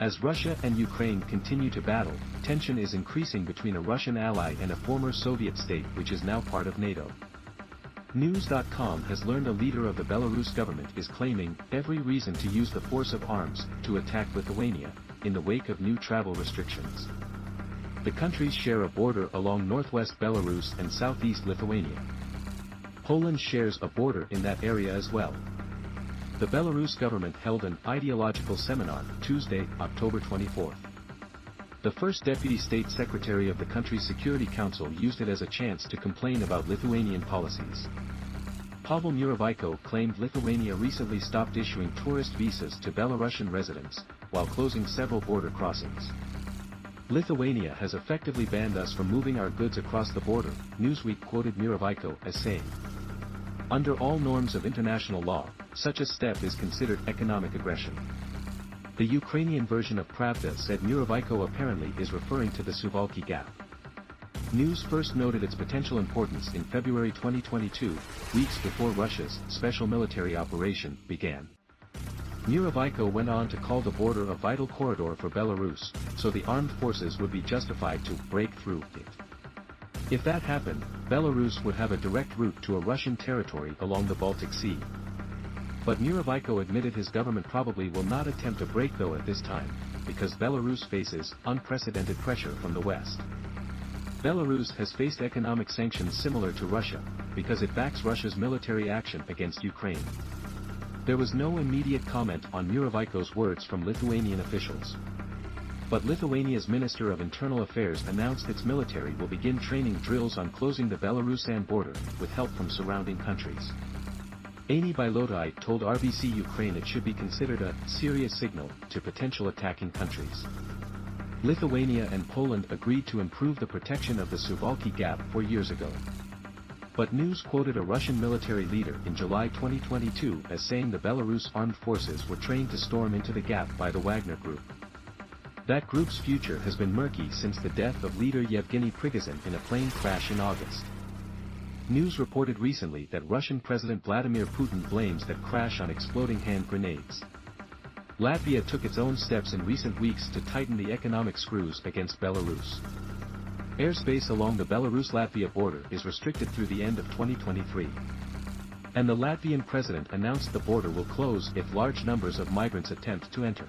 As Russia and Ukraine continue to battle, tension is increasing between a Russian ally and a former Soviet state which is now part of NATO. News.com has learned a leader of the Belarus government is claiming every reason to use the force of arms to attack Lithuania, in the wake of new travel restrictions. The countries share a border along northwest Belarus and southeast Lithuania. Poland shares a border in that area as well. The Belarus government held an ideological seminar Tuesday, October 24. The first deputy state secretary of the country's Security Council used it as a chance to complain about Lithuanian policies. Pavel Muravyko claimed Lithuania recently stopped issuing tourist visas to Belarusian residents, while closing several border crossings. Lithuania has effectively banned us from moving our goods across the border, Newsweek quoted Muravyko as saying. Under all norms of international law, such a step is considered economic aggression. The Ukrainian version of Pravda said Muravyko apparently is referring to the Suwalki Gap. News first noted its potential importance in February 2022, weeks before Russia's special military operation began. Muravyko went on to call the border a vital corridor for Belarus, so the armed forces would be justified to break through it. If that happened, Belarus would have a direct route to a Russian territory along the Baltic Sea. But Muravyko admitted his government probably will not attempt a break though at this time, because Belarus faces unprecedented pressure from the West. Belarus has faced economic sanctions similar to Russia, because it backs Russia's military action against Ukraine. There was no immediate comment on Muravyko's words from Lithuanian officials. But Lithuania's Minister of Internal Affairs announced its military will begin training drills on closing the Belarusian border, with help from surrounding countries. Aini Bilotai told RBC Ukraine it should be considered a serious signal to potential attacking countries. Lithuania and Poland agreed to improve the protection of the Suwalki Gap four years ago. But news quoted a Russian military leader in July 2022 as saying the Belarus armed forces were trained to storm into the gap by the Wagner Group. That group's future has been murky since the death of leader Yevgeny Prigozhin in a plane crash in August. News reported recently that Russian President Vladimir Putin blames that crash on exploding hand grenades. Latvia took its own steps in recent weeks to tighten the economic screws against Belarus. Airspace along the Belarus-Latvia border is restricted through the end of 2023. And the Latvian president announced the border will close if large numbers of migrants attempt to enter.